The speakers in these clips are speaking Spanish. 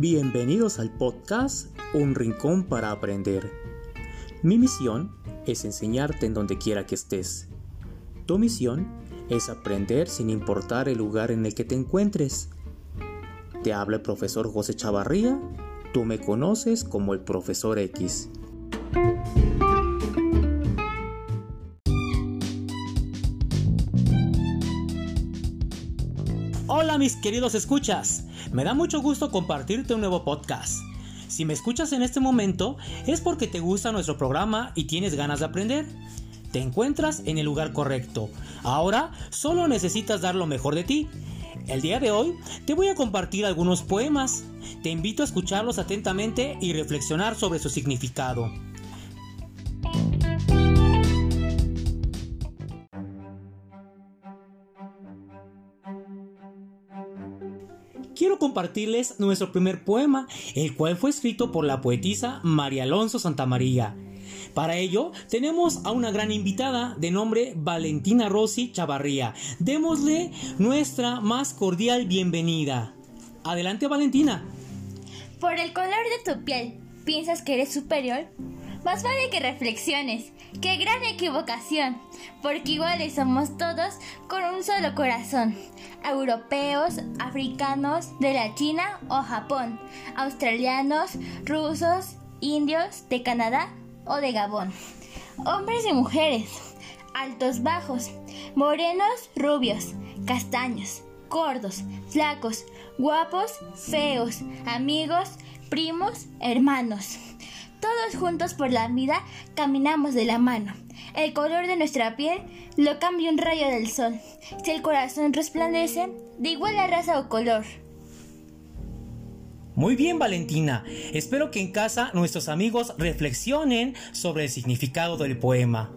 Bienvenidos al podcast Un Rincón para Aprender. Mi misión es enseñarte en donde quiera que estés. Tu misión es aprender sin importar el lugar en el que te encuentres. Te habla el profesor José Chavarría, tú me conoces como el profesor X. Hola mis queridos escuchas, me da mucho gusto compartirte un nuevo podcast. Si me escuchas en este momento es porque te gusta nuestro programa y tienes ganas de aprender. Te encuentras en el lugar correcto. Ahora solo necesitas dar lo mejor de ti. El día de hoy te voy a compartir algunos poemas. Te invito a escucharlos atentamente y reflexionar sobre su significado. Quiero compartirles nuestro primer poema, el cual fue escrito por la poetisa María Alonso Santamaría. Para ello, tenemos a una gran invitada de nombre Valentina Rossi Chavarría. Démosle nuestra más cordial bienvenida. Adelante, Valentina. Por el color de tu piel, ¿piensas que eres superior? Más vale que reflexiones. ¡Qué gran equivocación! Porque iguales somos todos con un solo corazón. Europeos, africanos, de la China o Japón, australianos, rusos, indios, de Canadá o de Gabón. Hombres y mujeres, altos, bajos, morenos, rubios, castaños, gordos, flacos, guapos, feos, amigos, primos, hermanos. Todos juntos por la vida caminamos de la mano. El color de nuestra piel lo cambia un rayo del sol. Si el corazón resplandece, de igual la raza o color. Muy bien, Valentina. Espero que en casa nuestros amigos reflexionen sobre el significado del poema.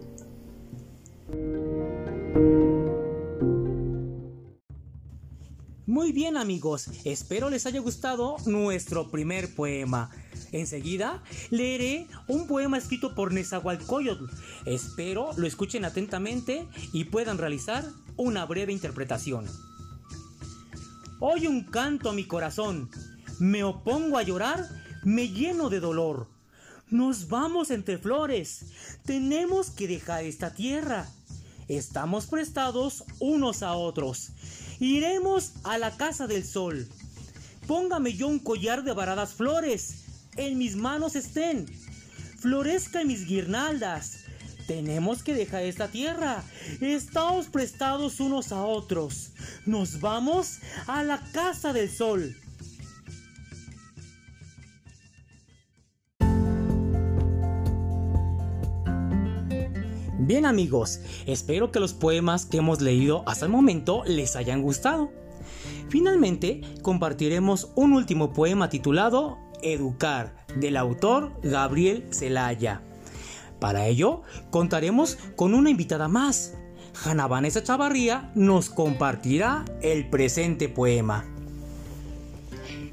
Muy bien amigos, espero les haya gustado nuestro primer poema. Enseguida leeré un poema escrito por Nezahualcóyotl. Espero lo escuchen atentamente y puedan realizar una breve interpretación. Hoy un canto a mi corazón, me opongo a llorar, me lleno de dolor. Nos vamos entre flores, tenemos que dejar esta tierra. Estamos prestados unos a otros Iremos a la casa del sol. Póngame yo un collar de varadas flores. En mis manos estén. Florezca en mis guirnaldas. Tenemos que dejar esta tierra. Estamos prestados unos a otros. Nos vamos a la casa del sol. Bien amigos, espero que los poemas que hemos leído hasta el momento les hayan gustado. Finalmente, compartiremos un último poema titulado Educar, del autor Gabriel Celaya. Para ello, contaremos con una invitada más. Vanessa Chavarría nos compartirá el presente poema.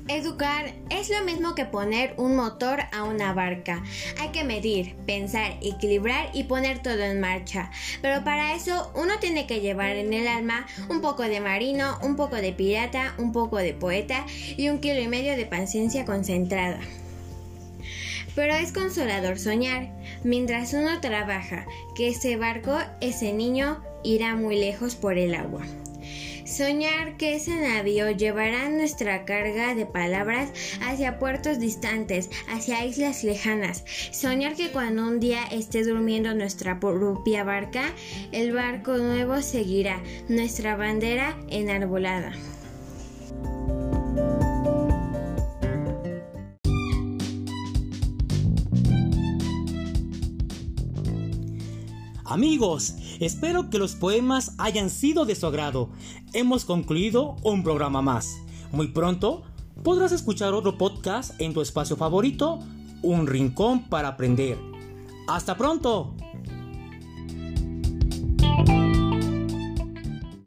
Educar es lo mismo que poner un motor a una barca. Hay que medir, pensar, equilibrar y poner todo en marcha. Pero para eso uno tiene que llevar en el alma un poco de marino, un poco de pirata, un poco de poeta y un kilo y medio de paciencia concentrada. Pero es consolador soñar, mientras uno trabaja, que ese barco, ese niño, irá muy lejos por el agua. Soñar que ese navío llevará nuestra carga de palabras hacia puertos distantes, hacia islas lejanas. Soñar que cuando un día esté durmiendo nuestra propia barca, el barco nuevo seguirá, nuestra bandera enarbolada. Amigos, espero que los poemas hayan sido de su agrado. Hemos concluido un programa más. Muy pronto podrás escuchar otro podcast en tu espacio favorito, Un Rincón para Aprender. Hasta pronto.